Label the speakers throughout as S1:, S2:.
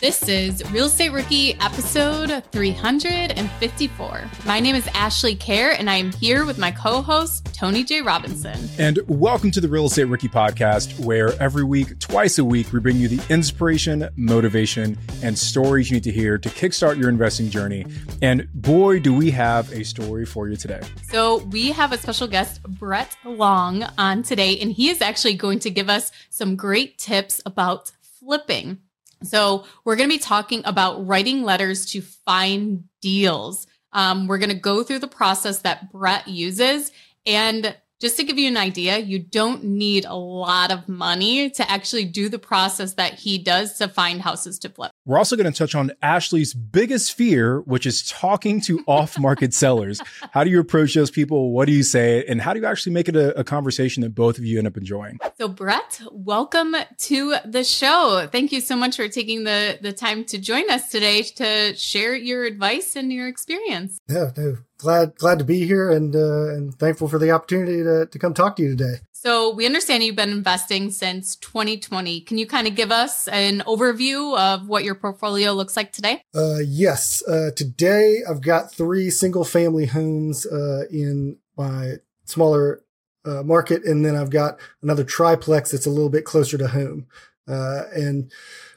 S1: This is Real Estate Rookie episode 354. My name is Ashley Kehr, and I am here with my co host, Tony J. Robinson.
S2: And welcome to the Real Estate Rookie podcast, where every week, twice a week, we bring you the inspiration, motivation, and stories you need to hear to kickstart your investing journey. And boy, do we have a story for you today.
S1: So, we have a special guest, Brett Long, on today, and he is actually going to give us some great tips about flipping. So, we're going to be talking about writing letters to find deals. Um, we're going to go through the process that Brett uses. And just to give you an idea, you don't need a lot of money to actually do the process that he does to find houses to flip.
S2: We're also going to touch on Ashley's biggest fear, which is talking to off market sellers. How do you approach those people? What do you say? And how do you actually make it a, a, conversation that both of you end up enjoying?
S1: So, Brett, welcome to the show. Thank you so much for taking the, the time to join us today to share your advice and your experience.
S3: Yeah, no, glad glad to be here and uh, and thankful for the opportunity to, to come talk to you today.
S1: So we understand you've been investing since 2020. Can you kind of give us an overview of what your portfolio looks like today?
S3: Uh, yes. Uh, today I've got three single family homes uh, in my smaller uh, market, and then I've got another triplex that's a little bit closer to home. Uh, and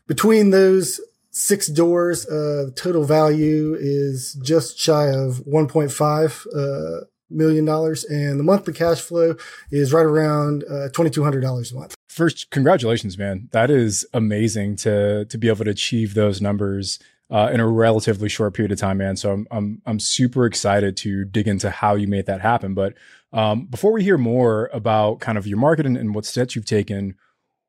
S3: between those six doors, uh, total value is just shy of 1.5 million dollars and the monthly cash flow is right around uh, $2200 a month.
S2: First congratulations man. That is amazing to to be able to achieve those numbers uh, in a relatively short period of time man. So i'm i'm, I'm super excited to dig into how you made that happen. But um, before we hear more about kind of your market and, and what steps you've taken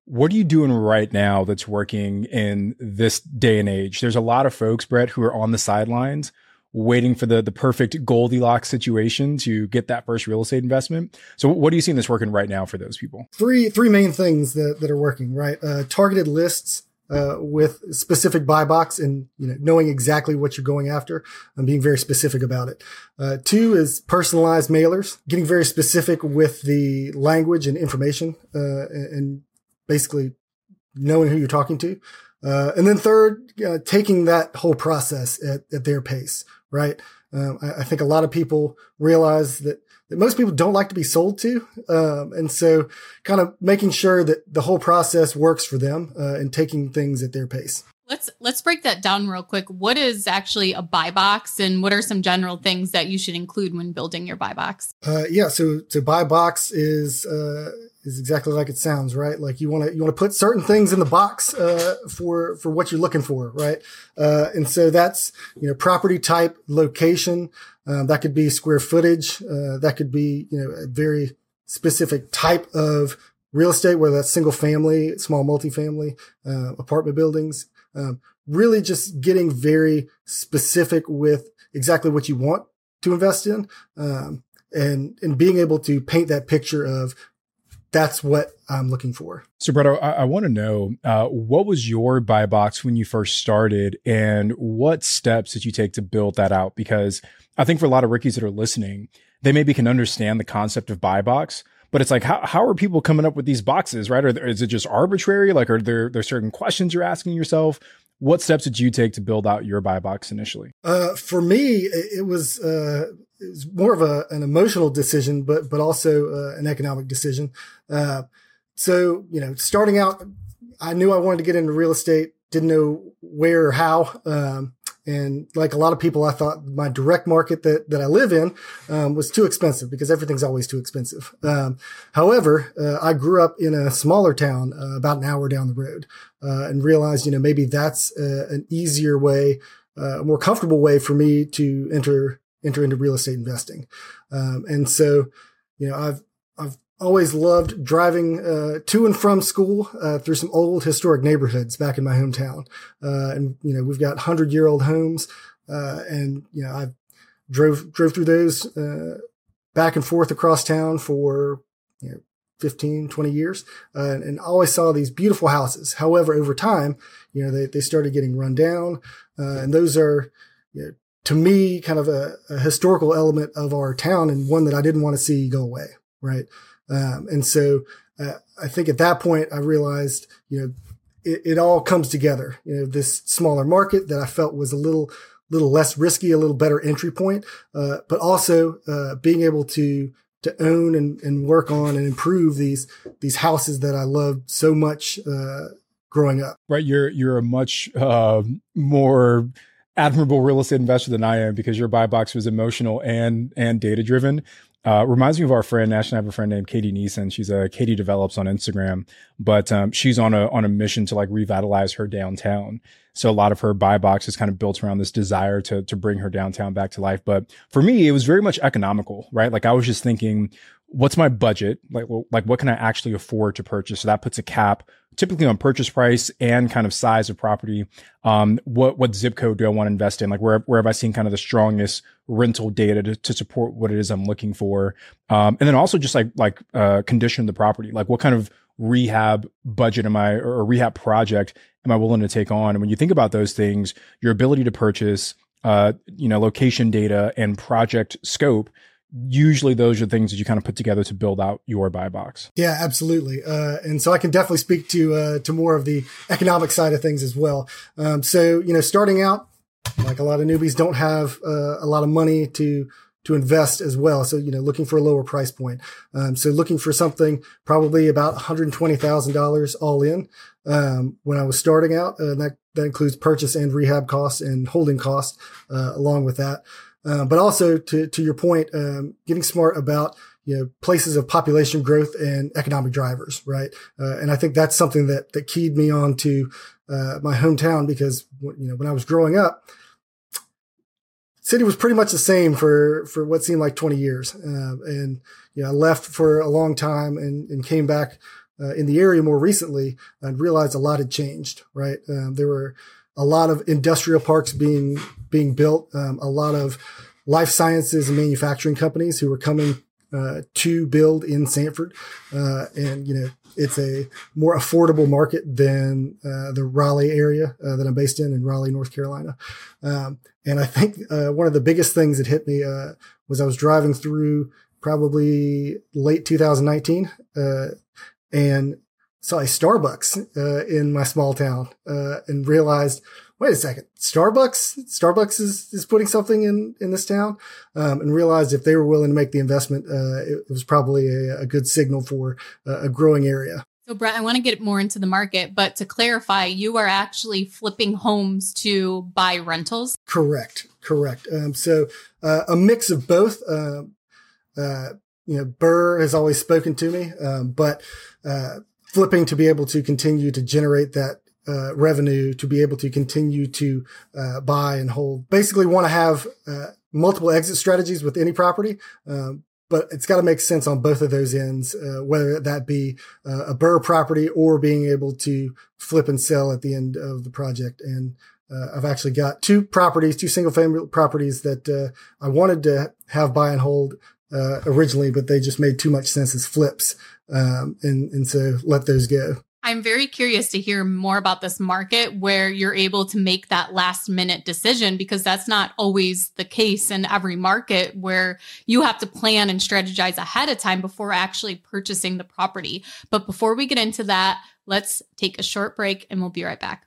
S2: what are you doing right now that's working in this day and age there's a lot of folks brett who are on the sidelines waiting for the the perfect Goldilocks situation to get that first real estate investment. So what are you seeing that's working right now for those people?
S3: Three three main things that, that are working, right? Uh, targeted lists uh, with specific buy box and you know knowing exactly what you're going after and being very specific about it. Uh, two is personalized mailers, getting very specific with the language and information uh, and basically knowing who you're talking to. Uh, and then third, uh, taking that whole process at, at their pace, right? Um, I, I, think a lot of people realize that, that most people don't like to be sold to. Um, and so kind of making sure that the whole process works for them uh, and taking things at their pace.
S1: Let's let's break that down real quick. What is actually a buy box, and what are some general things that you should include when building your buy box?
S3: Uh, yeah, so so buy box is uh, is exactly like it sounds, right? Like you want to you want to put certain things in the box uh, for for what you're looking for, right? Uh, and so that's you know property type, location. Um, that could be square footage. Uh, that could be you know a very specific type of real estate, whether that's single family, small multifamily, uh, apartment buildings. Um, really, just getting very specific with exactly what you want to invest in. Um, and and being able to paint that picture of that's what I'm looking for.
S2: So, Brett, I, I want to know uh, what was your buy box when you first started, and what steps did you take to build that out? Because I think for a lot of rookies that are listening, they maybe can understand the concept of buy box, but it's like how, how are people coming up with these boxes, right? Or is it just arbitrary? Like, are there there certain questions you're asking yourself? What steps did you take to build out your buy box initially?
S3: Uh, for me, it was uh, it was more of a, an emotional decision, but but also uh, an economic decision. Uh, so you know, starting out, I knew I wanted to get into real estate. Didn't know where or how. Um, and like a lot of people, I thought my direct market that, that I live in um, was too expensive because everything's always too expensive. Um, however, uh, I grew up in a smaller town uh, about an hour down the road uh, and realized, you know, maybe that's uh, an easier way, uh, a more comfortable way for me to enter enter into real estate investing. Um, and so, you know, I've, I've always loved driving uh, to and from school uh, through some old historic neighborhoods back in my hometown. Uh, and, you know, we've got hundred year old homes. Uh, and, you know, I drove, drove through those uh, back and forth across town for, you know, 15, 20 years, uh, and, and always saw these beautiful houses. However, over time, you know, they, they started getting run down. and those are, you know, to me, kind of a, a, historical element of our town and one that I didn't want to see go away. Right. Um, and so uh, I think at that point I realized, you know, it, it all comes together. You know, this smaller market that I felt was a little little less risky, a little better entry point, uh, but also uh, being able to to own and, and work on and improve these these houses that I loved so much uh, growing up.
S2: Right, you're you're a much uh, more admirable real estate investor than I am because your buy box was emotional and and data driven. Uh, reminds me of our friend. Actually, I have a friend named Katie Neason. She's a Katie develops on Instagram, but um, she's on a on a mission to like revitalize her downtown. So a lot of her buy box is kind of built around this desire to to bring her downtown back to life. But for me, it was very much economical, right? Like I was just thinking, what's my budget? Like like what can I actually afford to purchase? So that puts a cap typically on purchase price and kind of size of property. Um, what what zip code do I want to invest in? Like where where have I seen kind of the strongest rental data to, to support what it is I'm looking for? Um, and then also just like like uh, condition the property. Like what kind of rehab budget am I or rehab project am I willing to take on? And when you think about those things, your ability to purchase, uh, you know, location data and project scope usually those are things that you kind of put together to build out your buy box.
S3: Yeah, absolutely. Uh, and so I can definitely speak to uh, to more of the economic side of things as well. Um, so you know, starting out, like a lot of newbies, don't have uh, a lot of money to to invest as well. So you know, looking for a lower price point. Um, so looking for something probably about one hundred twenty thousand dollars all in. Um, when I was starting out, uh, that that includes purchase and rehab costs and holding costs uh, along with that. Uh, but also to, to your point, um, getting smart about, you know, places of population growth and economic drivers, right? Uh, and I think that's something that, that keyed me on to, uh, my hometown because, you know, when I was growing up, city was pretty much the same for, for what seemed like 20 years. Uh, and, you know, I left for a long time and, and came back, uh, in the area more recently and realized a lot had changed, right? Um, there were, a lot of industrial parks being being built, um, a lot of life sciences and manufacturing companies who are coming uh, to build in Sanford, uh, and you know it's a more affordable market than uh, the Raleigh area uh, that I'm based in in Raleigh, North Carolina. Um, and I think uh, one of the biggest things that hit me uh, was I was driving through probably late 2019 and saw a Starbucks in my small town and realized, wait a second, Starbucks, Starbucks is, is putting something in, in this town, um, and realized if they were willing to make the investment, uh, it, it, was probably a, a good signal for a growing area.
S1: So, Brett, I want to get more into the market, but to clarify, you are actually flipping homes to buy rentals.
S3: Correct, correct. Um, so, uh, a mix of both. Uh, uh, you know, BRRRR has always spoken to me, um, but flipping to be able to continue to generate that uh, revenue to be able to continue to uh, buy and hold. Basically, want to have uh, multiple exit strategies with any property, um, but it's got to make sense on both of those ends, uh, whether that be uh, a BRRRR property or being able to flip and sell at the end of the project. And uh, I've actually got two properties, two single family properties that I wanted to have buy and hold originally, but they just made too much sense as flips. Um, and, and so let those go.
S1: I'm very curious to hear more about this market where you're able to make that last minute decision because that's not always the case in every market where you have to plan and strategize ahead of time before actually purchasing the property. But before we get into that, let's take a short break and we'll be right back.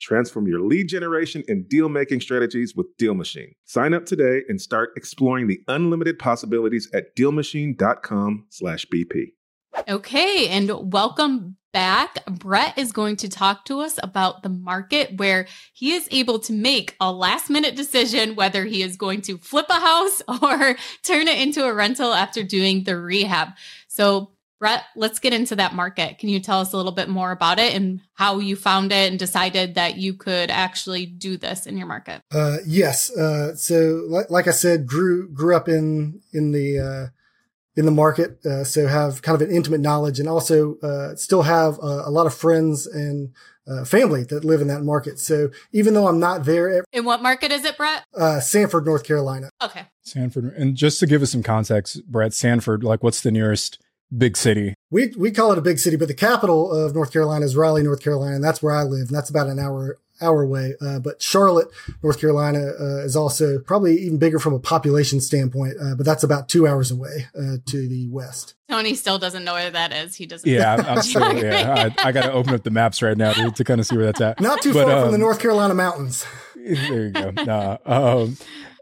S4: Transform your lead generation and deal making strategies with Deal Machine. Sign up today and start exploring the unlimited possibilities at dealmachine.com/bp.
S1: Okay, and welcome back. Brett is going to talk to us about the market where he is able to make a last minute decision whether he is going to flip a house or turn it into a rental after doing the rehab. So, Brett, let's get into that market. Can you tell us a little bit more about it and how you found it and decided that you could actually do this in your market?
S3: Uh, yes. Uh, so, like, like, I said, grew grew up in in the uh, in the market, uh, so have kind of an intimate knowledge, and also uh, still have a lot of friends and uh, family that live in that market. So even though I'm not there,
S1: in what market is it, Brett?
S3: Sanford, North Carolina.
S1: Okay.
S2: Sanford, and just to give us some context, Brett, Sanford, like, what's the nearest? Big city.
S3: We we call it a big city, but the capital of North Carolina is Raleigh, North Carolina, and that's where I live, and that's about an hour hour away. Uh, but Charlotte, North Carolina, uh, is also probably even bigger from a population standpoint, uh, but that's about two hours away uh, to the west.
S1: Tony still doesn't know where that is. He doesn't.
S2: Yeah, I'm still, yeah. I, I got to open up the maps right now to, to, kind of see where that's at.
S3: Not too but, far um, from the um, North Carolina mountains.
S2: There you go. Nah, um,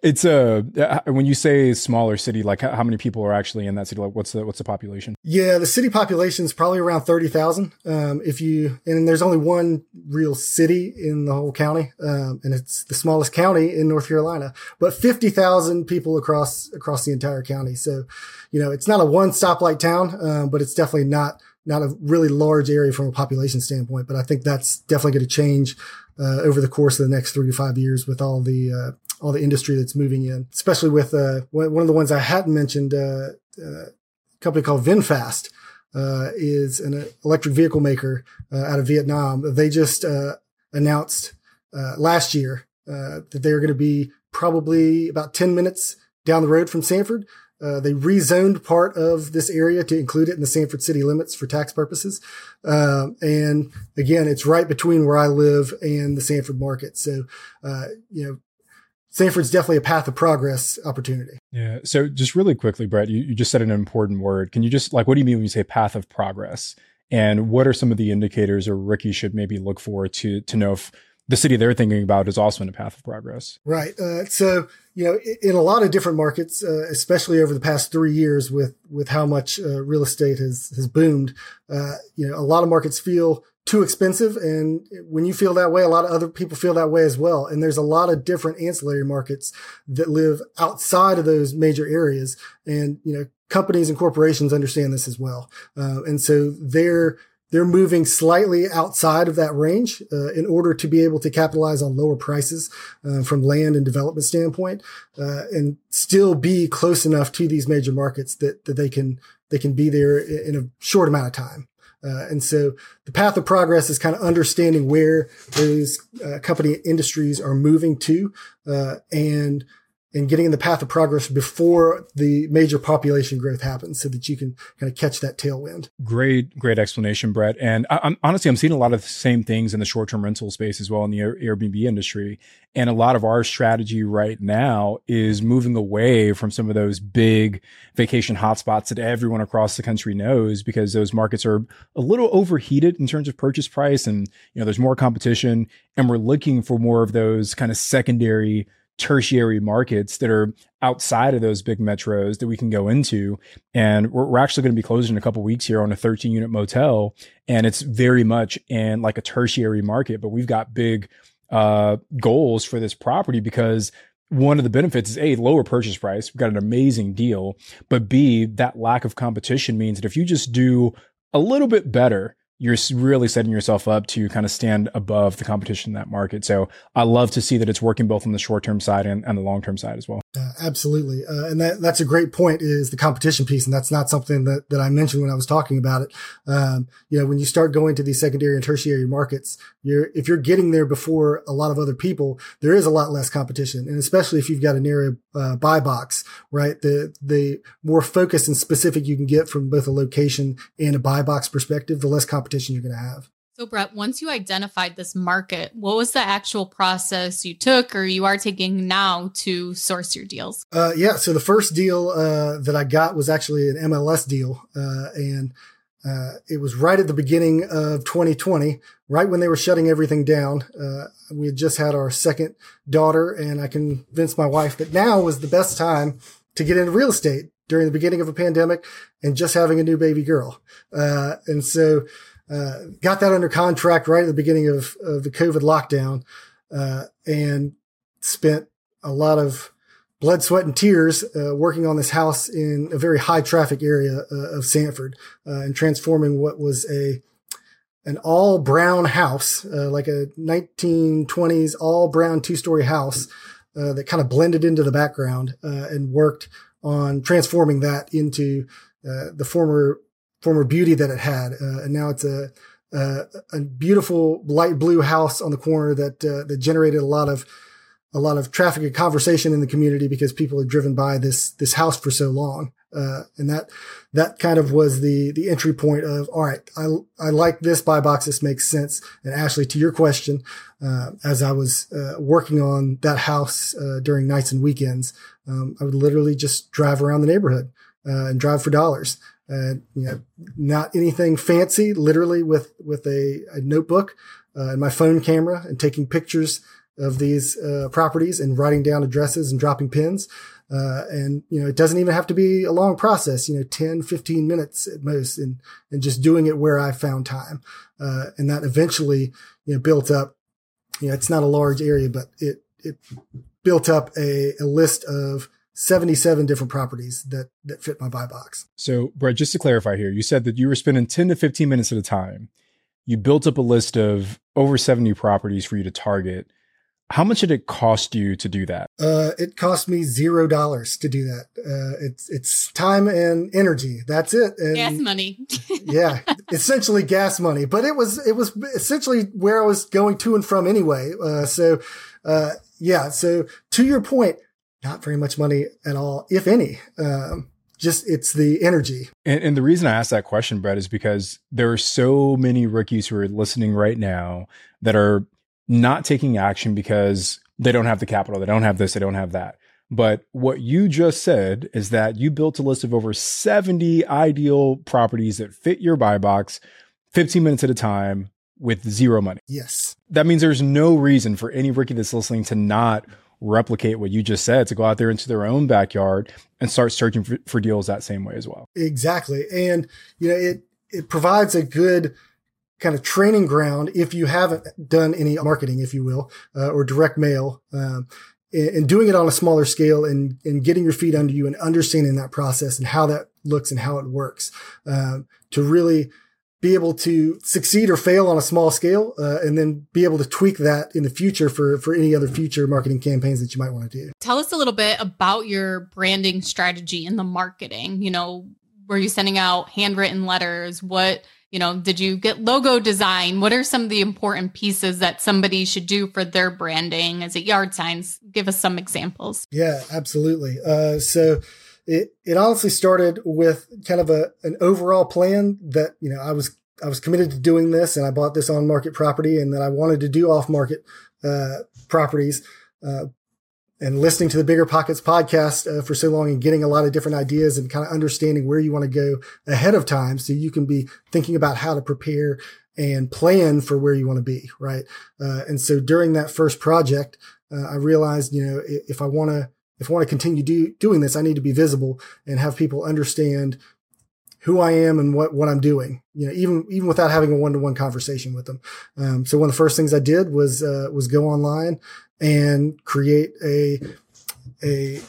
S2: it's a uh, when you say smaller city, like how, many people are actually in that city? Like what's the what's the population?
S3: Yeah, the city population is probably around thirty thousand. Um, if you and there's only one real city in the whole county, um, and it's the smallest county in North Carolina, but fifty thousand people across across the entire county. So, you know, it's not a one stoplight town, um, but it's definitely not not a really large area from a population standpoint. But I think that's definitely going to change uh, over the course of the next three to five years with all the uh, all the industry that's moving in, especially with uh, one of the ones I hadn't mentioned, uh, uh, a company called VinFast uh, is an electric vehicle maker uh, out of Vietnam. They just uh, announced last year that they're going to be probably about 10 minutes down the road from Sanford. Uh, they rezoned part of this area to include it in the Sanford city limits for tax purposes. Uh, and again, it's right between where I live and the Sanford market. So, uh, you know, Sanford's definitely a path of progress opportunity.
S2: Yeah. So just really quickly, Brett, you, you just said an important word. Can you just like, what do you mean when you say path of progress? And what are some of the indicators or Ricky should maybe look for to, to know if the city they're thinking about is also in a path of progress?
S3: Right. Uh, so, you know, in a lot of different markets, uh, especially over the past three years with, with how much uh, real estate has, has boomed, uh, you know, a lot of markets feel too expensive. And when you feel that way, a lot of other people feel that way as well. And there's a lot of different ancillary markets that live outside of those major areas. And, you know, companies and corporations understand this as well. Uh, and so they're, they're moving slightly outside of that range uh, in order to be able to capitalize on lower prices uh, from land and development standpoint, uh, and still be close enough to these major markets that that they can they can be there in a short amount of time. Uh, and so the path of progress is kind of understanding where those uh, company industries are moving to, uh, and and getting in the path of progress before the major population growth happens so that you can kind of catch that tailwind.
S2: Great, great explanation, Brett. And I, am honestly, I'm seeing a lot of the same things in the short term rental space as well in the Airbnb industry. And a lot of our strategy right now is moving away from some of those big vacation hotspots that everyone across the country knows because those markets are a little overheated in terms of purchase price and, you know, there's more competition and we're looking for more of those kind of secondary tertiary markets that are outside of those big metros that we can go into. And we're, we're actually going to be closing in a couple weeks here on a 13 unit motel. And it's very much in like a tertiary market, but we've got big uh, goals for this property because one of the benefits is a lower purchase price. We've got an amazing deal, but B, that lack of competition means that if you just do a little bit better, you're really setting yourself up to kind of stand above the competition in that market. So I love to see that it's working both on the short term side and, and the long term side as well.
S3: Uh, absolutely. Uh, and that, that's a great point is the competition piece. And that's not something that, that I mentioned when I was talking about it. Um, you know, when you start going to these secondary and tertiary markets, you're, if you're getting there before a lot of other people, there is a lot less competition. And especially if you've got an area, uh, buy box, right? The, the more focused and specific you can get from both a location and a buy box perspective, the less competition you're going to have.
S1: So, Brett, once you identified this market, what was the actual process you took or you are taking now to source your deals?
S3: Uh, yeah. So, the first deal uh, that I got was actually an MLS deal. Uh, and uh, it was right at the beginning of 2020, right when they were shutting everything down. Uh, we had just had our second daughter, and I convinced my wife that now was the best time to get into real estate during the beginning of a pandemic and just having a new baby girl. Uh, and so, uh, got that under contract right at the beginning of, of the COVID lockdown, uh, and spent a lot of blood, sweat, and tears uh, working on this house in a very high traffic area uh, of Sanford uh, and transforming what was a an all brown house, uh, like a 1920s all brown two story house that kind of blended into the background and worked on transforming that into the former former beauty that it had. Uh, and now it's a, a, a, beautiful light blue house on the corner that, uh, that generated a lot of, a lot of traffic and conversation in the community because people had driven by this, this house for so long. Uh, and that, that kind of was the, the entry point of, all right, I, I like this buy box. This makes sense. And Ashley, to your question, uh, as I was, uh, working on that house, uh, during nights and weekends, um, I would literally just drive around the neighborhood, uh, and drive for dollars uh, you know, not anything fancy, literally with, with a, a notebook, uh, and my phone camera and taking pictures of these, uh, properties and writing down addresses and dropping pins. Uh, and, you know, it doesn't even have to be a long process, you know, 10, 15 minutes at most and, and just doing it where I found time. Uh, and that eventually, you know, built up, you know, it's not a large area, but it, it built up a, a list of 77 different properties that that fit my buy box.
S2: So, Brett, just to clarify here, you said that you were spending 10 to 15 minutes at a time. You built up a list of over 70 properties for you to target. How much did it cost you to do that?
S3: Uh, it cost me zero dollars to do that. Uh, it's it's time and energy. That's it. And
S1: gas money.
S3: yeah, essentially gas money. But it was it was essentially where I was going to and from anyway. Uh, so, uh, yeah. So to your point, not very much money at all, if any. Um, just it's the energy.
S2: And, and, the reason I asked that question, Brett, is because there are so many rookies who are listening right now that are not taking action because they don't have the capital, they don't have this, they don't have that. But what you just said is that you built a list of over 70 ideal properties that fit your buy box 15 minutes at a time with zero money.
S3: Yes.
S2: That means there's no reason for any rookie that's listening to not replicate what you just said to go out there into their own backyard and start searching for, for deals that same way as well.
S3: Exactly. And, you know, it, it provides a good kind of training ground if you haven't done any marketing, if you will, uh, or direct mail, um, and doing it on a smaller scale and, and getting your feet under you and understanding that process and how that looks and how it works, um, to really be able to succeed or fail on a small scale, uh, and then be able to tweak that in the future for for any other future marketing campaigns that you might want to do.
S1: Tell us a little bit about your branding strategy in the marketing. You know, were you sending out handwritten letters? What you know, did you get logo design? What are some of the important pieces that somebody should do for their branding? Is it yard signs? Give us some examples.
S3: Yeah, absolutely. Uh, so it it honestly started with kind of a an overall plan that you know I was I was committed to doing this, and I bought this on market property, and that I wanted to do off market uh, properties. Uh, and listening to the Bigger Pockets podcast uh, for so long and getting a lot of different ideas and kind of understanding where you want to go ahead of time so you can be thinking about how to prepare and plan for where you want to be, right? Uh, and so during that first project, uh, I realized, you know, if I want to if I want to continue do, doing this, I need to be visible and have people understand who I am and what, what I'm doing, you know, even, even without having a one-to-one conversation with them. Um, so one of the first things I did was, uh, was go online and create a, a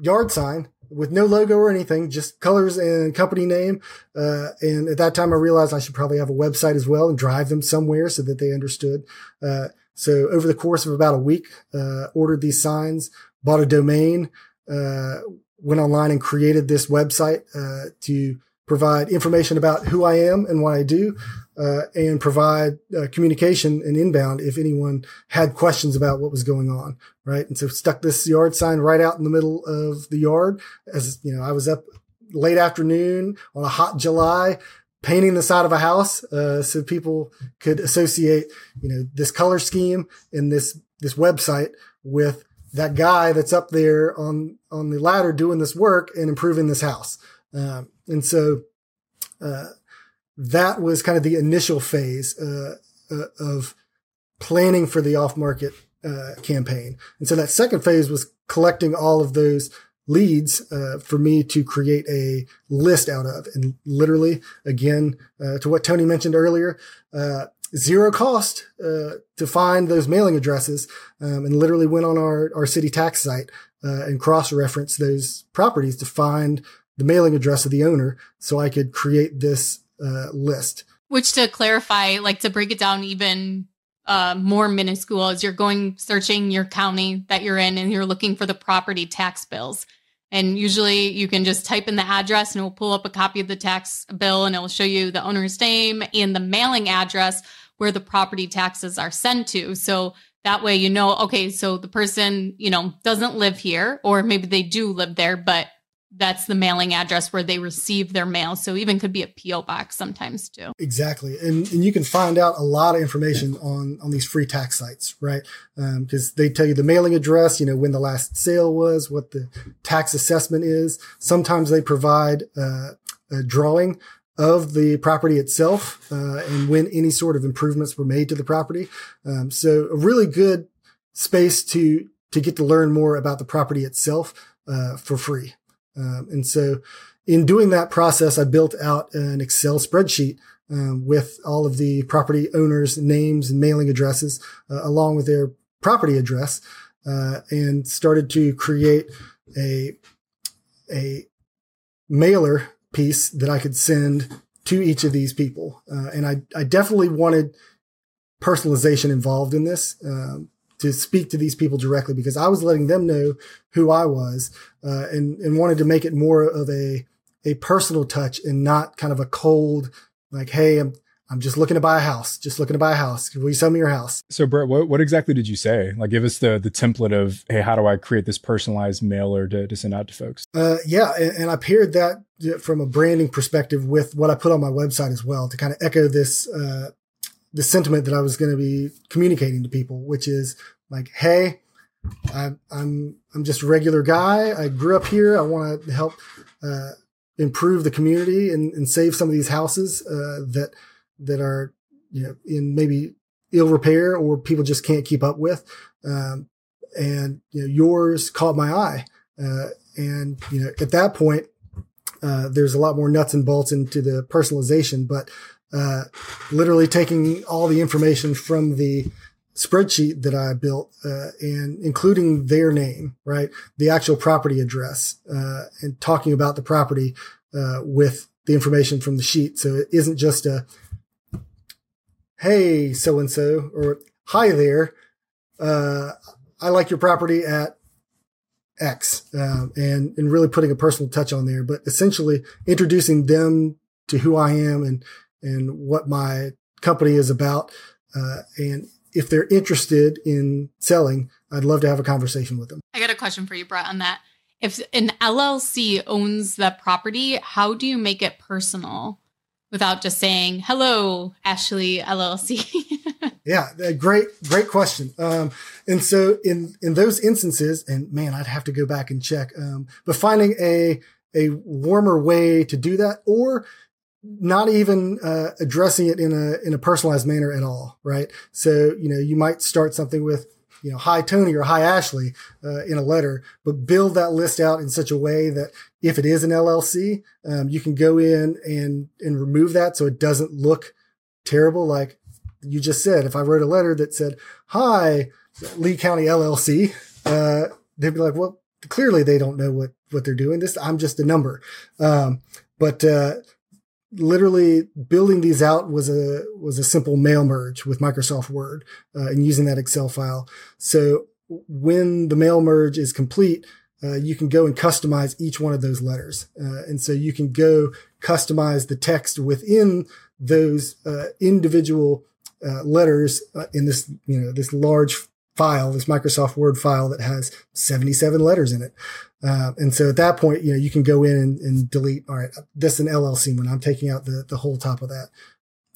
S3: yard sign with no logo or anything, just colors and company name. Uh, and at that time I realized I should probably have a website as well and drive them somewhere so that they understood. Uh, so over the course of about a week, uh, ordered these signs, bought a domain, uh, went online and created this website uh, to provide information about who I am and what I do, uh, and provide uh, communication and inbound if anyone had questions about what was going on. Right. And so stuck this yard sign right out in the middle of the yard as, you know, I was up late afternoon on a hot July painting the side of a house, uh, so people could associate, you know, this color scheme and this, this website with that guy that's up there on on the ladder doing this work and improving this house. Um, and so uh, that was kind of the initial phase uh, uh, of planning for the off market uh, campaign. And so that second phase was collecting all of those leads uh, for me to create a list out of. And literally, again, uh, to what Tony mentioned earlier, zero cost uh, to find those mailing addresses um, and literally went on our, our city tax site uh, and cross reference those properties to find the mailing address of the owner so I could create this uh, list.
S1: Which to clarify, like to break it down even uh, more minuscule, is you're going searching your county that you're in and you're looking for the property tax bills. And usually you can just type in the address and it will pull up a copy of the tax bill and it will show you the owner's name and the mailing address where the property taxes are sent to. So that way you know, okay, so the person, you know, doesn't live here or maybe they do live there, but that's the mailing address where they receive their mail. So even could be a PO box sometimes too.
S3: Exactly, and and you can find out a lot of information on on these free tax sites, right? Because um, they tell you the mailing address, you know, when the last sale was, what the tax assessment is. Sometimes they provide uh, a drawing of the property itself uh, and when any sort of improvements were made to the property. Um, so a really good space to to get to learn more about the property itself uh, for free. Um, and so in doing that process, I built out an Excel spreadsheet um, with all of the property owners' names and mailing addresses, uh, along with their property address, uh, and started to create a a mailer piece that I could send to each of these people. Uh, and I I definitely wanted personalization involved in this. Um, to speak to these people directly because I was letting them know who I was uh, and and wanted to make it more of a a personal touch and not kind of a cold like hey I'm I'm just looking to buy a house just looking to buy a house. Will you sell me your house?
S2: So Brett what what exactly did you say? Like give us the the template of hey how do I create this personalized mailer to, to send out to folks?
S3: Uh, yeah and, and I paired that from a branding perspective with what I put on my website as well to kind of echo this uh, the sentiment that I was going to be communicating to people, which is like, Hey, I, I'm, I'm just a regular guy. I grew up here. I want to help, uh, improve the community and, and save some of these houses, uh, that, that are, you know, in maybe ill repair or people just can't keep up with. Um, and, you know, yours caught my eye. Uh, and, you know, at that point, uh, there's a lot more nuts and bolts into the personalization, but uh, literally taking all the information from the spreadsheet that I built uh, and including their name, right? The actual property address uh, and talking about the property uh, with the information from the sheet. So it isn't just a, hey, so and so, or hi there. Uh, I like your property at X, um, and and really putting a personal touch on there, but essentially introducing them to who I am and and what my company is about. Uh, and if they're interested in selling, I'd love to have a conversation with them.
S1: I got a question for you, Brett, on that. If an LLC owns the property, how do you make it personal without just saying, hello, Ashley LLC?
S3: yeah, great, great question. Um, and so in, in those instances, and man, I'd have to go back and check, um, but finding a, a warmer way to do that or not even uh, addressing it in a in a personalized manner at all, right? So you know, you might start something with you know, hi Tony or hi Ashley uh, in a letter, but build that list out in such a way that if it is an LLC, um, you can go in and and remove that so it doesn't look terrible. Like you just said, if I wrote a letter that said hi Lee County LLC, uh, they'd be like, well, clearly they don't know what what they're doing. This I'm just a number, um, but uh, literally building these out was a was a simple mail merge with Microsoft Word uh, and using that Excel file. So when the mail merge is complete, uh, you can go and customize each one of those letters, uh, and so you can go customize the text within those uh, individual uh, letters uh, in this you know this large file, this Microsoft Word file that has 77 letters in it. Uh, and so at that point, you know, you can go in and, and delete, all right, this is an LLC when I'm taking out the, the whole top of that.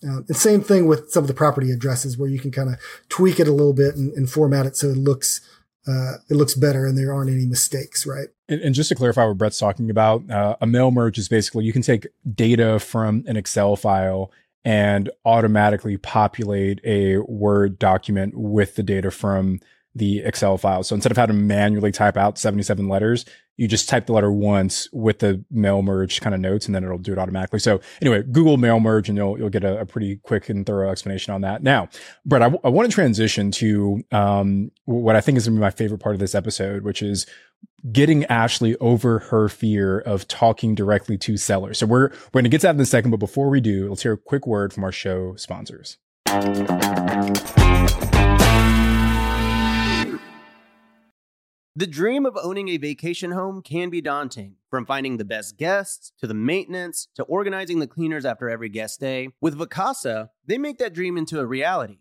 S3: Um, and same thing with some of the property addresses where you can kind of tweak it a little bit and, and format it so it looks, uh, it looks better and there aren't any mistakes, right?
S2: And, and just to clarify what Brett's talking about, uh, a mail merge is basically you can take data from an Excel file and automatically populate a Word document with the data from the Excel file. So instead of having to manually type out 77 letters, you just type the letter once with the mail merge kind of notes and then it'll do it automatically. So anyway, Google mail merge and you'll, you'll get a, a pretty quick and thorough explanation on that. Now, Brett, I, w- I want to transition to, um, what I think is going to be my favorite part of this episode, which is getting Ashley over her fear of talking directly to sellers. So we're, we're going to get to that in a second, but before we do, let's hear a quick word from our show sponsors.
S5: The dream of owning a vacation home can be daunting. From finding the best guests, to the maintenance, to organizing the cleaners after every guest day. With Vacasa, they make that dream into a reality.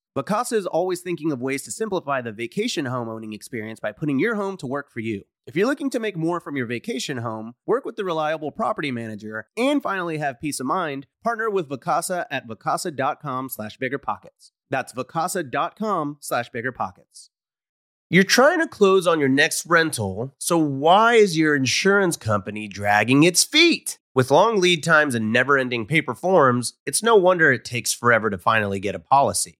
S5: Vacasa is always thinking of ways to simplify the vacation home owning experience by putting your home to work for you. If you're looking to make more from your vacation home, work with the reliable property manager, and finally have peace of mind, partner with Vacasa at vacasa.com slash biggerpockets. That's vacasa.com slash biggerpockets. You're trying to close on your next rental, so why is your insurance company dragging its feet? With long lead times and never ending paper forms, it's no wonder it takes forever to finally get a policy.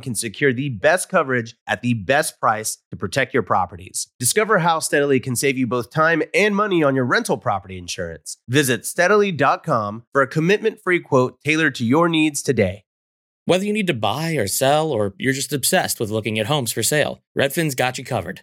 S5: can secure the best coverage at the best price to protect your properties. Discover how Steadily can save you both time and money on your rental property insurance. Visit steadily.com for a commitment free quote tailored to your needs today.
S6: Whether you need to buy or sell, or you're just obsessed with looking at homes for sale, Redfin's got you covered.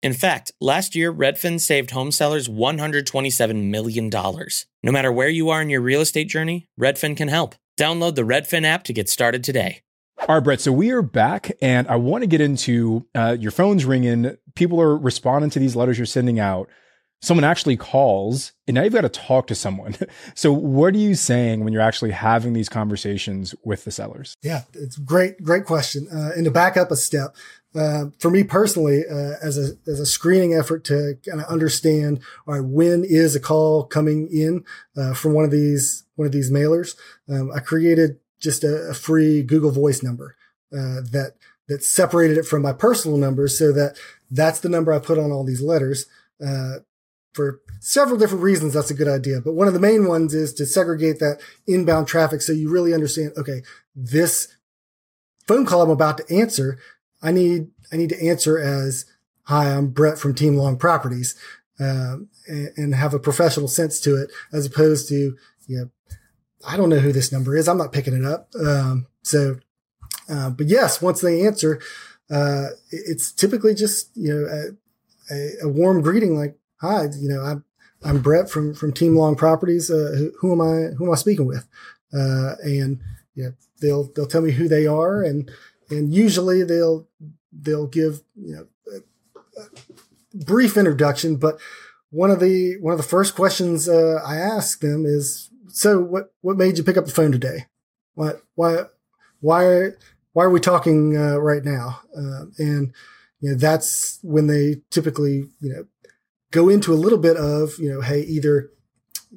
S6: In fact, last year, Redfin saved home sellers $127 million. No matter where you are in your real estate journey, Redfin can help. Download the Redfin app to get started today.
S2: All right, Brett. So we are back, and I want to get into uh, your phone's ringing. People are responding to these letters you're sending out. Someone actually calls, and now you've got to talk to someone. so, what are you saying when you're actually having these conversations with the sellers?
S3: Yeah, it's great, great question. Uh, and to back up a step, uh, for me personally, uh, as a as a screening effort to kind of understand, all right, when is a call coming in uh, from one of these one of these mailers? Um, I created just a, a, free Google Voice number uh, that that separated it from my personal number, so that that's the number I put on all these letters. Uh, for several different reasons, that's a good idea. But one of the main ones is to segregate that inbound traffic, so you really understand. Okay, this phone call I'm about to answer I need I need to answer as Hi, I'm Brett from Team Long Properties, um, and, and, have a professional sense to it, as opposed to you know, I don't know who this number is. I'm not picking it up. Um, so, uh, but yes, once they answer, uh, it's typically just you know a, a, warm greeting like Hi, you know I'm I'm Brett from from Team Long Properties. Uh, who, who, am I? Who am I speaking with? Uh, and you know, they'll they'll tell me who they are and and usually they'll they'll give you know a, a brief introduction, but one of the one of the first questions uh, I ask them is, "So what what made you pick up the phone today? Why why why why are we talking uh, right now?" Uh, and you know that's when they typically you know go into a little bit of you know, hey, either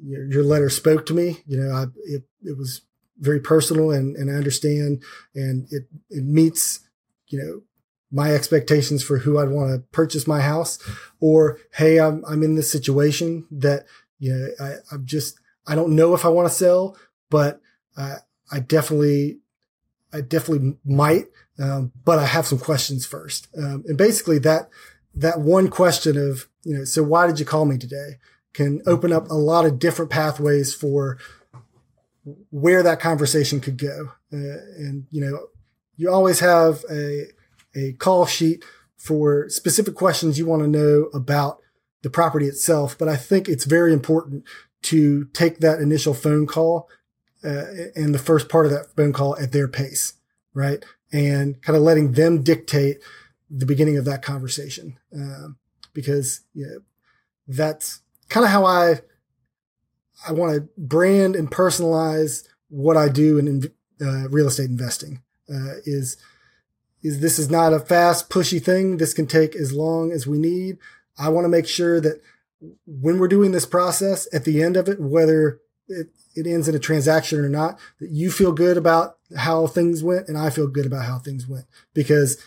S3: your, your letter spoke to me, you know, I, it it was very personal and, and I understand and it, it meets, you know, my expectations for who I'd want to purchase my house or, Hey, I'm, I'm in this situation that, you know, I, I'm just, I don't know if I want to sell, but I, I definitely, I definitely might. Um, but I have some questions first. Um, and basically that, that one question of, you know, so why did you call me today can open up a lot of different pathways for where that conversation could go. Uh, and, you know, you always have a, a call sheet for specific questions you want to know about the property itself. But I think it's very important to take that initial phone call uh, and the first part of that phone call at their pace, right? And kind of letting them dictate the beginning of that conversation. Um, because, you know, that's kind of how I I want to brand and personalize what I do in uh, real estate investing. Uh, is is this is not a fast, pushy thing. This can take as long as we need. I want to make sure that when we're doing this process, at the end of it, whether it, it ends in a transaction or not, that you feel good about how things went and I feel good about how things went. Because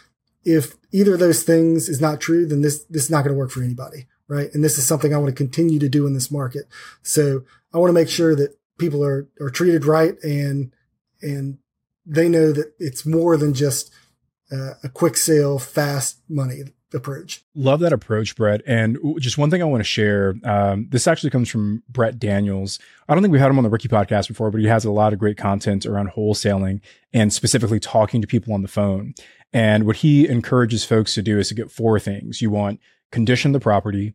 S3: if either of those things is not true, then this this is not going to work for anybody right? And this is something I want to continue to do in this market. So I want to make sure that people are, are treated right and, and they know that it's more than just uh, a quick sale, fast money approach.
S2: Love that approach, Brett. And just one thing I want to share. Um, this actually comes from Brent Daniels. I don't think we had him on the Rookie podcast before, but he has a lot of great content around wholesaling and specifically talking to people on the phone. And what he encourages folks to do is to get four things. You want condition the property,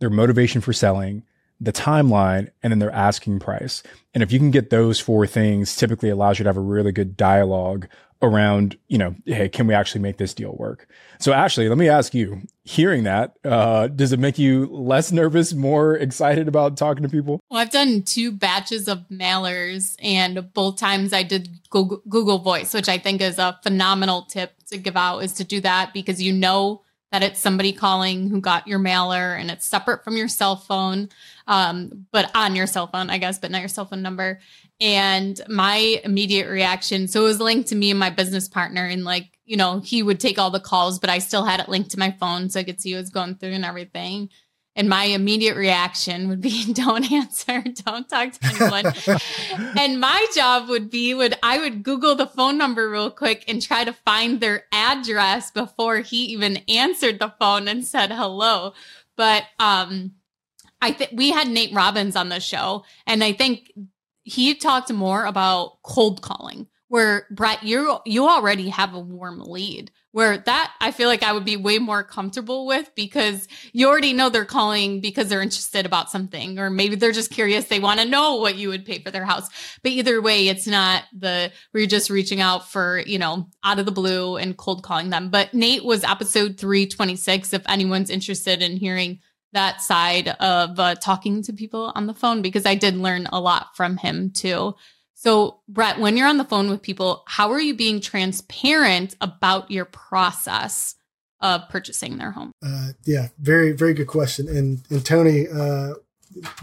S2: their motivation for selling, the timeline, and then their asking price. And if you can get those four things, typically allows you to have a really good dialogue around, you know, hey, can we actually make this deal work? So Ashley, let me ask you, hearing that, uh, does it make you less nervous, more excited about talking to people?
S1: Well, I've done two batches of mailers and both times I did Google, Google Voice, which I think is a phenomenal tip to give out is to do that because you know that it's somebody calling who got your mailer and it's separate from your cell phone, um, but on your cell phone, I guess, but not your cell phone number. And my immediate reaction, so it was linked to me and my business partner, and like, you know, he would take all the calls, but I still had it linked to my phone so I could see what was going through and everything. And my immediate reaction would be don't answer, don't talk to anyone. and my job would be would I would Google the phone number real quick and try to find their address before he even answered the phone and said hello. But um I think we had Nate Robbins on the show, and I think he talked more about cold calling where Brett, you you already have a warm lead. Where that I feel like I would be way more comfortable with because you already know they're calling because they're interested about something, or maybe they're just curious. They want to know what you would pay for their house. But either way, it's not the you're just reaching out for, you know, out of the blue and cold calling them. But Nate was episode 326 if anyone's interested in hearing that side of uh, talking to people on the phone because I did learn a lot from him too. So, Brett, when you're on the phone with people, how are you being transparent about your process of purchasing their home?
S3: Uh, yeah, very, very good question. And, and Tony, uh,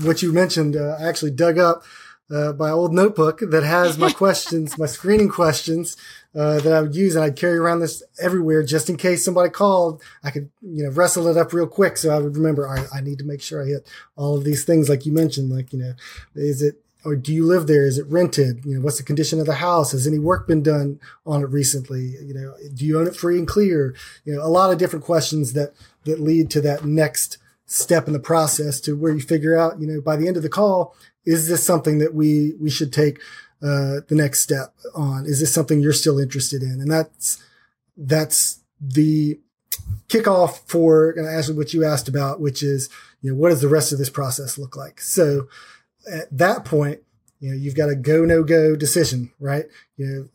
S3: what you mentioned, uh, I actually dug up uh, my old notebook that has my questions, my screening questions uh, that I would use, and I'd carry around this everywhere just in case somebody called. I could, you know, wrestle it up real quick, so I would remember. I, I need to make sure I hit all of these things, like you mentioned. Like, you know, is it or do you live there? Is it rented? You know, what's the condition of the house? Has any work been done on it recently? You know, do you own it free and clear? You know, a lot of different questions that, that lead to that next step in the process to where you figure out, you know, by the end of the call, is this something that we, we should take, uh, the next step on? Is this something you're still interested in? And that's, that's the kickoff for, and actually what you asked about, which is, you know, what does the rest of this process look like? So, at that point, you know, you've got a go no go decision, right? You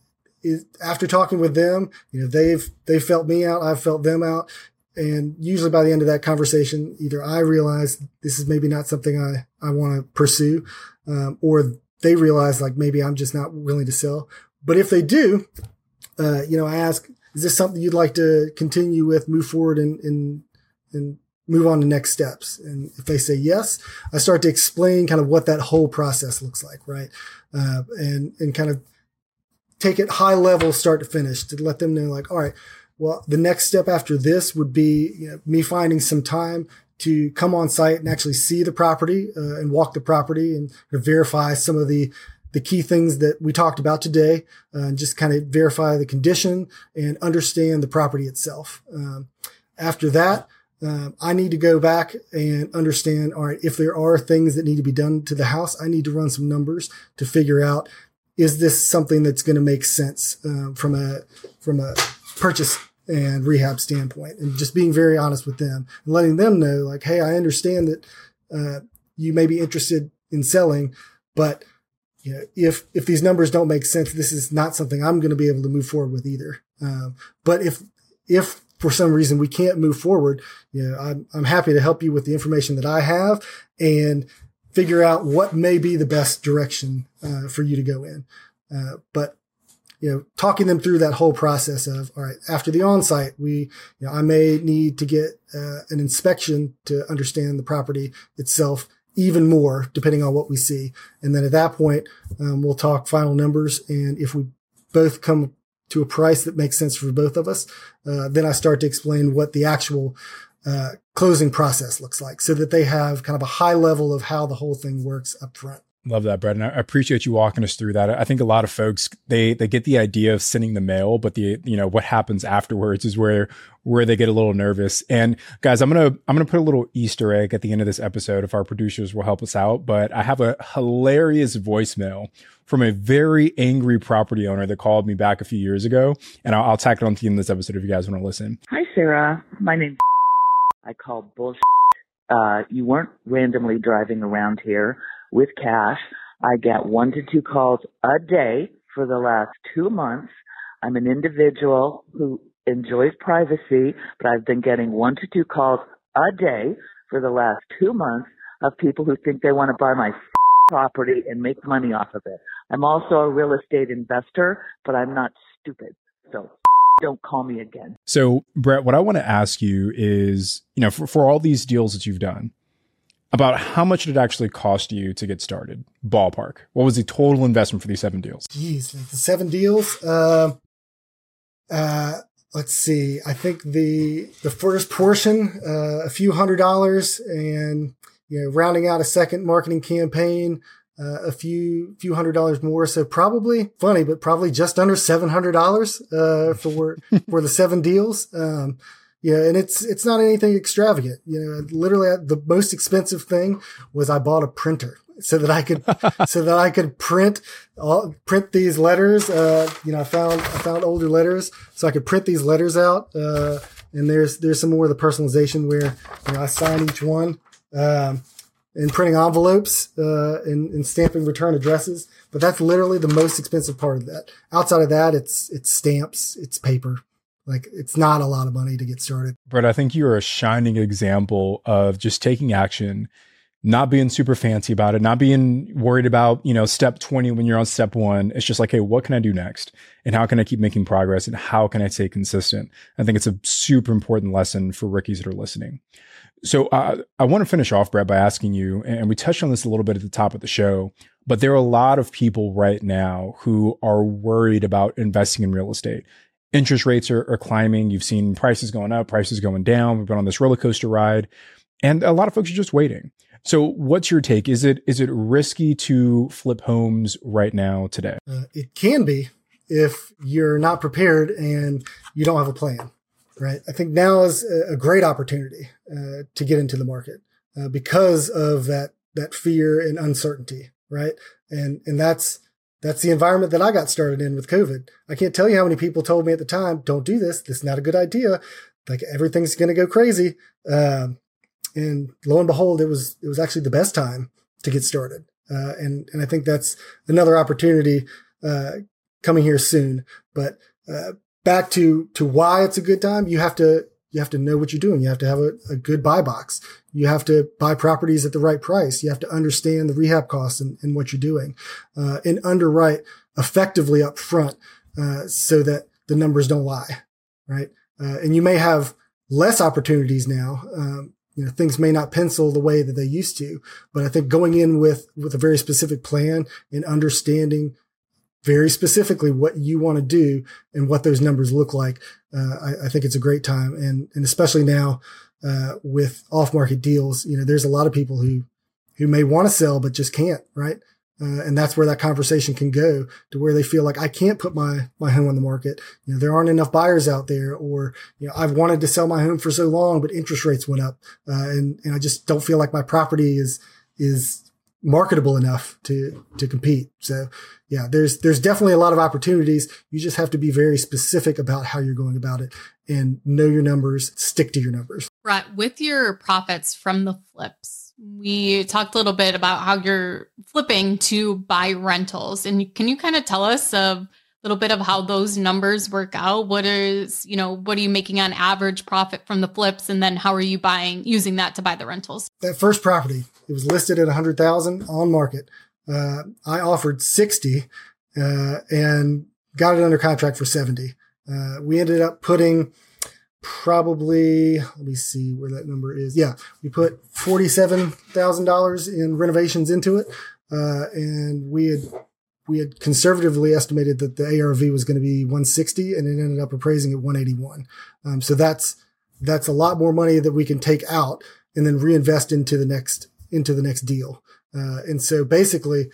S3: know, after talking with them, you know, they've they felt me out, I've felt them out, and usually by the end of that conversation, either I realize this is maybe not something I I want to pursue, um, or they realize like maybe I'm just not willing to sell. But if they do, uh, you know, I ask, is this something you'd like to continue with, move forward, and and and move on to next steps. And if they say yes, I start to explain kind of what that whole process looks like, right? Uh, and and kind of take it high level, start to finish, to let them know, like, all right, well, the next step after this would be you know, me finding some time to come on site and actually see the property uh, and walk the property and verify some of the the key things that we talked about today, uh, and just kind of verify the condition and understand the property itself. Um, after that, um, I need to go back and understand, all right, if there are things that need to be done to the house, I need to run some numbers to figure out, is this something that's going to make sense uh, from a, from a purchase and rehab standpoint and just being very honest with them and letting them know like, Hey, I understand that, uh, you may be interested in selling, but you know, if, if these numbers don't make sense, this is not something I'm going to be able to move forward with either. Um, but if, if for some reason we can't move forward, you know, I'm, I'm happy to help you with the information that I have and figure out what may be the best direction uh, for you to go in. Uh, but you know, talking them through that whole process of, all right, after the on-site, we, you know, I may need to get uh, an inspection to understand the property itself even more, depending on what we see. And then at that point, um, we'll talk final numbers. And if we both come to a price that makes sense for both of us, uh, then I start to explain what the actual uh, closing process looks like so that they have kind of a high level of how the whole thing works up front.
S2: Love that, Brett. And I appreciate you walking us through that. I think a lot of folks they they get the idea of sending the mail, but the you know what happens afterwards is where where they get a little nervous. And guys, I'm gonna I'm gonna put a little Easter egg at the end of this episode if our producers will help us out. But I have a hilarious voicemail from a very angry property owner that called me back a few years ago, and I'll, I'll tack it on to the end of this episode if you guys want to listen.
S7: Hi, Sarah. My name's I call bullshit. Uh, you weren't randomly driving around here with cash. I get one to two calls a day for the last two months. I'm an individual who enjoys privacy, but I've been getting one to two calls a day for the last two months of people who think they want to buy my property and make money off of it. I'm also a real estate investor, but I'm not stupid. So don't call me again.
S2: So, Brett, what I want to ask you is, you know, for, for all these deals that you've done, about how much did it actually cost you to get started? Ballpark. What was the total investment for these seven deals?
S3: Jeez, the seven deals. Uh, uh, let's see. I think the the first portion, uh, a few hundred dollars, and you know, rounding out a second marketing campaign, uh, a few few hundred dollars more. So probably funny, but probably just under seven hundred dollars uh, for for the seven deals. Um, yeah, and it's it's not anything extravagant. You know, literally the most expensive thing was I bought a printer so that I could so that I could print all, print these letters. Uh, you know, I found I found older letters, so I could print these letters out. Uh, and there's there's some more of the personalization where you know I sign each one. Um, and printing envelopes uh, and, and, stamping return addresses. But that's literally the most expensive part of that. Outside of that, it's it's stamps, it's paper. Like it's not a lot of money to get started.
S2: Brett, I think you're a shining example of just taking action, not being super fancy about it, not being worried about, you know, step 20 when you're on step one. It's just like, hey, what can I do next? And how can I keep making progress? And how can I stay consistent? I think it's a super important lesson for rookies that are listening. So uh, I want to finish off, Brett, by asking you, and we touched on this a little bit at the top of the show, but there are a lot of people right now who are worried about investing in real estate. Interest rates are, are climbing. You've seen prices going up, prices going down. We've been on this roller coaster ride, and a lot of folks are just waiting. So, what's your take? Is it is it risky to flip homes right now today?
S3: Uh, it can be if you're not prepared and you don't have a plan right? I think now is a great opportunity uh, to get into the market uh, because of that that fear and uncertainty, right? And and that's that's the environment that I got started in with COVID. I can't tell you how many people told me at the time, "Don't do this. This is not a good idea. Like everything's going to go crazy." Um, and lo and behold, it was it was actually the best time to get started. Uh, and and I think that's another opportunity uh, coming here soon. But uh, back to to why it's a good time, you have to you have to know what you're doing. You have to have a, a good buy box. You have to buy properties at the right price. You have to understand the rehab costs and, and what you're doing, uh, and underwrite effectively up front uh, so that the numbers don't lie, right? Uh, and you may have less opportunities now. Um, you know, things may not pencil the way that they used to, but I think going in with with a very specific plan and understanding very specifically what you want to do and what those numbers look like. Uh, I, I, think it's a great time. And, and especially now, uh, with off market deals, you know, there's a lot of people who, who may want to sell, but just can't, right? Uh, and that's where that conversation can go to where they feel like I can't put my, my home on the market. You know, there aren't enough buyers out there or, you know, I've wanted to sell my home for so long, but interest rates went up. Uh, and, and I just don't feel like my property is, is marketable enough to to compete. So yeah, there's there's definitely a lot of opportunities. You just have to be very specific about how you're going about it and know your numbers, stick to your numbers.
S1: Right. With your profits from the flips, we talked a little bit about how you're flipping to buy rentals. And can you kind of tell us a little bit of how those numbers work out? What is, you know, what are you making on average profit from the flips? And then how are you buying, using that to buy the rentals?
S3: That first property, it was listed at 100,000 on market. Uh, I offered 60 uh, and got it under contract for 70. Uh, we ended up putting probably, let me see where that number is. Yeah, we put $47,000 in renovations into it. Uh, and we had, we had conservatively estimated that the ARV was going to be 160 and it ended up appraising at 181. Um, so that's, that's a lot more money that we can take out and then reinvest into the next into the next deal. Uh, and so basically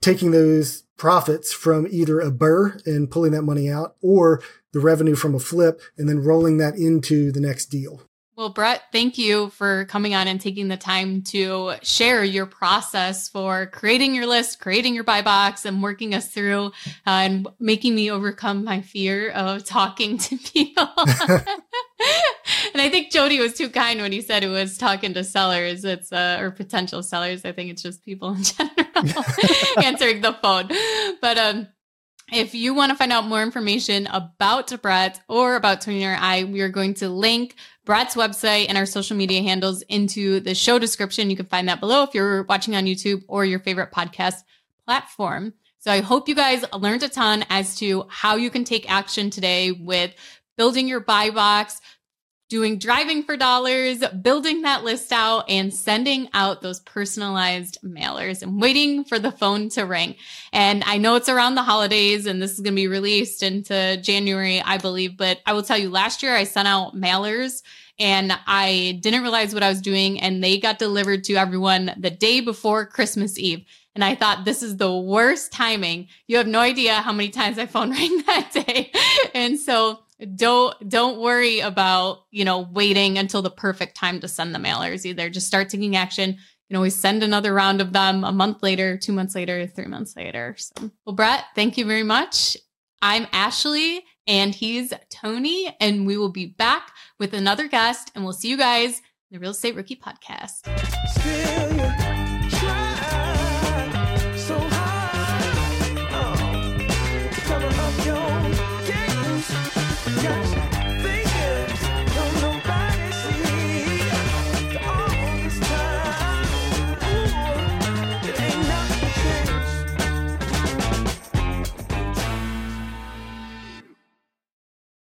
S3: taking those profits from either a BRRRR and pulling that money out or the revenue from a flip and then rolling that into the next deal.
S1: Well, Brett, thank you for coming on and taking the time to share your process for creating your list, creating your buy box, and working us through uh, and making me overcome my fear of talking to people. and I think Jody was too kind when he said it was talking to sellers. It's uh, or potential sellers. I think it's just people in general answering the phone. But um, if you want to find out more information about Brett or about Tony or I, we are going to link Brett's website and our social media handles into the show description. You can find that below if you're watching on YouTube or your favorite podcast platform. So I hope you guys learned a ton as to how you can take action today with building your buy box, doing driving for dollars, building that list out, and sending out those personalized mailers and waiting for the phone to ring. And I know it's around the holidays and this is going to be released into January, I believe, but I will tell you last year I sent out mailers and I didn't realize what I was doing and they got delivered to everyone the day before Christmas Eve. And I thought this is the worst timing. You have no idea how many times I phone rang that day. and so don't don't worry about, you know, waiting until the perfect time to send the mailers either. Just start taking action. You can always send another round of them a month later, two months later, three months later. So well, Brett, thank you very much. I'm Ashley and he's Tony, and we will be back with another guest, and we'll see you guys in the Real Estate Rookie Podcast.